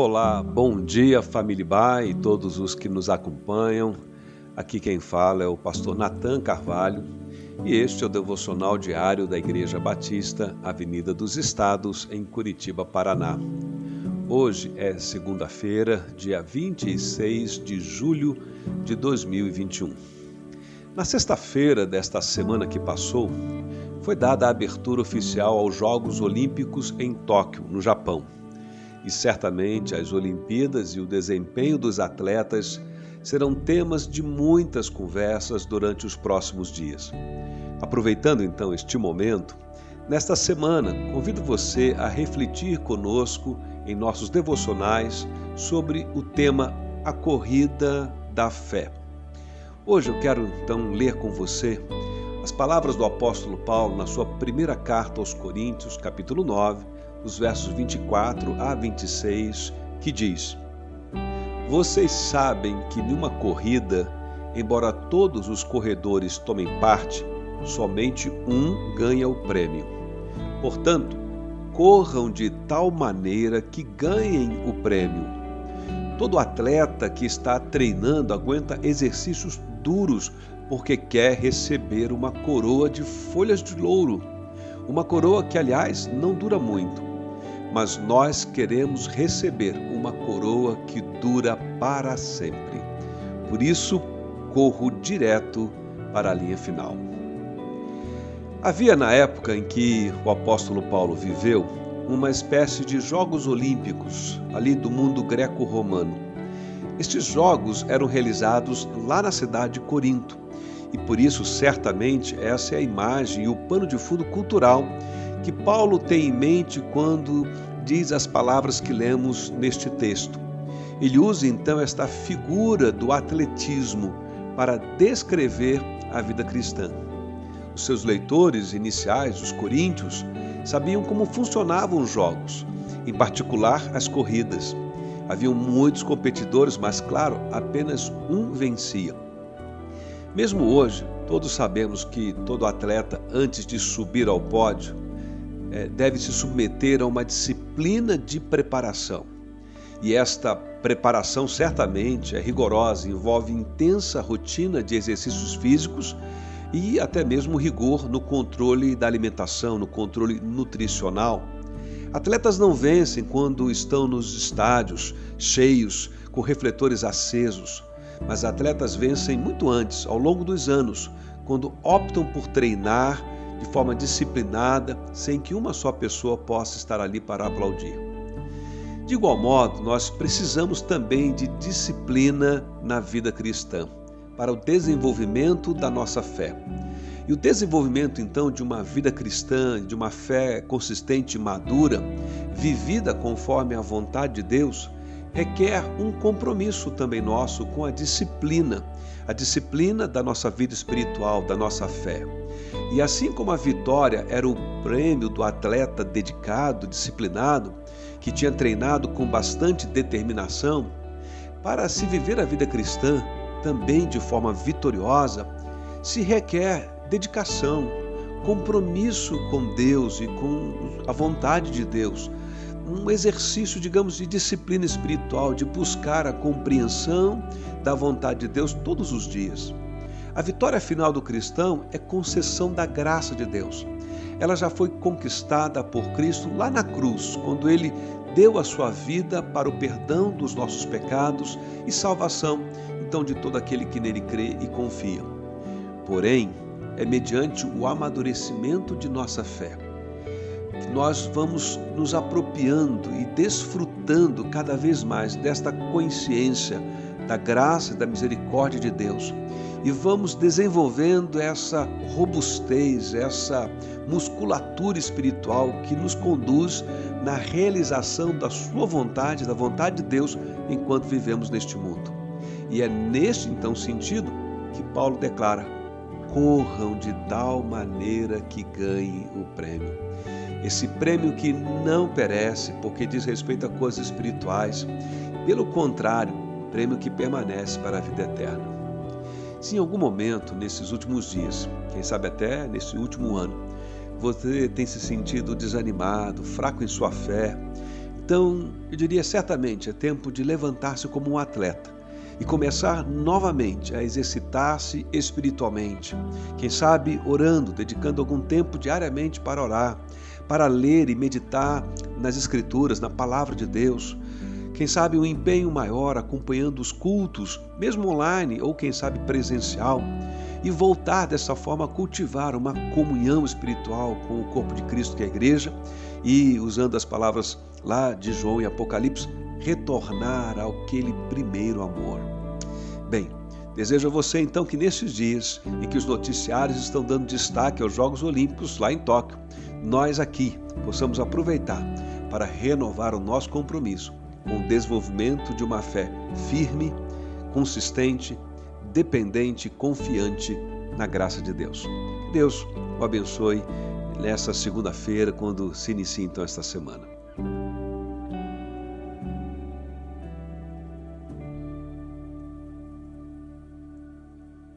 Olá, bom dia família Bai e todos os que nos acompanham. Aqui quem fala é o pastor Nathan Carvalho e este é o devocional diário da Igreja Batista, Avenida dos Estados, em Curitiba, Paraná. Hoje é segunda-feira, dia 26 de julho de 2021. Na sexta-feira desta semana que passou, foi dada a abertura oficial aos Jogos Olímpicos em Tóquio, no Japão e certamente as Olimpíadas e o desempenho dos atletas serão temas de muitas conversas durante os próximos dias. Aproveitando então este momento, nesta semana convido você a refletir conosco em nossos devocionais sobre o tema A Corrida da Fé. Hoje eu quero então ler com você as palavras do apóstolo Paulo na sua primeira carta aos Coríntios, capítulo 9 os versos 24 a 26, que diz: Vocês sabem que numa corrida, embora todos os corredores tomem parte, somente um ganha o prêmio. Portanto, corram de tal maneira que ganhem o prêmio. Todo atleta que está treinando aguenta exercícios duros porque quer receber uma coroa de folhas de louro. Uma coroa que, aliás, não dura muito mas nós queremos receber uma coroa que dura para sempre. Por isso, corro direto para a linha final. Havia na época em que o apóstolo Paulo viveu uma espécie de Jogos Olímpicos ali do mundo greco-romano. Estes jogos eram realizados lá na cidade de Corinto e por isso, certamente, essa é a imagem e o pano de fundo cultural que Paulo tem em mente quando diz as palavras que lemos neste texto. Ele usa então esta figura do atletismo para descrever a vida cristã. Os seus leitores iniciais, os coríntios, sabiam como funcionavam os jogos, em particular as corridas. Haviam muitos competidores, mas claro, apenas um vencia. Mesmo hoje, todos sabemos que todo atleta, antes de subir ao pódio, é, deve se submeter a uma disciplina de preparação. E esta preparação certamente é rigorosa, envolve intensa rotina de exercícios físicos e até mesmo rigor no controle da alimentação, no controle nutricional. Atletas não vencem quando estão nos estádios cheios, com refletores acesos, mas atletas vencem muito antes, ao longo dos anos, quando optam por treinar de forma disciplinada, sem que uma só pessoa possa estar ali para aplaudir. De igual modo, nós precisamos também de disciplina na vida cristã, para o desenvolvimento da nossa fé. E o desenvolvimento, então, de uma vida cristã, de uma fé consistente e madura, vivida conforme a vontade de Deus, requer um compromisso também nosso com a disciplina, a disciplina da nossa vida espiritual, da nossa fé. E assim como a vitória era o prêmio do atleta dedicado, disciplinado, que tinha treinado com bastante determinação, para se viver a vida cristã também de forma vitoriosa, se requer dedicação, compromisso com Deus e com a vontade de Deus, um exercício, digamos, de disciplina espiritual, de buscar a compreensão da vontade de Deus todos os dias. A vitória final do cristão é concessão da graça de Deus. Ela já foi conquistada por Cristo lá na cruz, quando ele deu a sua vida para o perdão dos nossos pecados e salvação, então, de todo aquele que nele crê e confia. Porém, é mediante o amadurecimento de nossa fé que nós vamos nos apropriando e desfrutando cada vez mais desta consciência da graça e da misericórdia de Deus e vamos desenvolvendo essa robustez, essa musculatura espiritual que nos conduz na realização da Sua vontade, da vontade de Deus, enquanto vivemos neste mundo. E é neste então sentido que Paulo declara: corram de tal maneira que ganhem o prêmio. Esse prêmio que não perece, porque diz respeito a coisas espirituais, pelo contrário, prêmio que permanece para a vida eterna. Se em algum momento, nesses últimos dias, quem sabe até nesse último ano, você tem se sentido desanimado, fraco em sua fé, Então, eu diria certamente é tempo de levantar-se como um atleta e começar novamente a exercitar-se espiritualmente. Quem sabe orando, dedicando algum tempo diariamente para orar, para ler e meditar nas Escrituras, na palavra de Deus. Quem sabe um empenho maior acompanhando os cultos, mesmo online ou quem sabe presencial, e voltar dessa forma a cultivar uma comunhão espiritual com o corpo de Cristo, que é a igreja, e usando as palavras lá de João e Apocalipse, retornar ao aquele primeiro amor. Bem, desejo a você então que nesses dias em que os noticiários estão dando destaque aos Jogos Olímpicos lá em Tóquio, nós aqui possamos aproveitar para renovar o nosso compromisso com o desenvolvimento de uma fé firme, consistente, dependente, confiante na graça de Deus. Deus o abençoe nessa segunda-feira, quando se inicia então esta semana.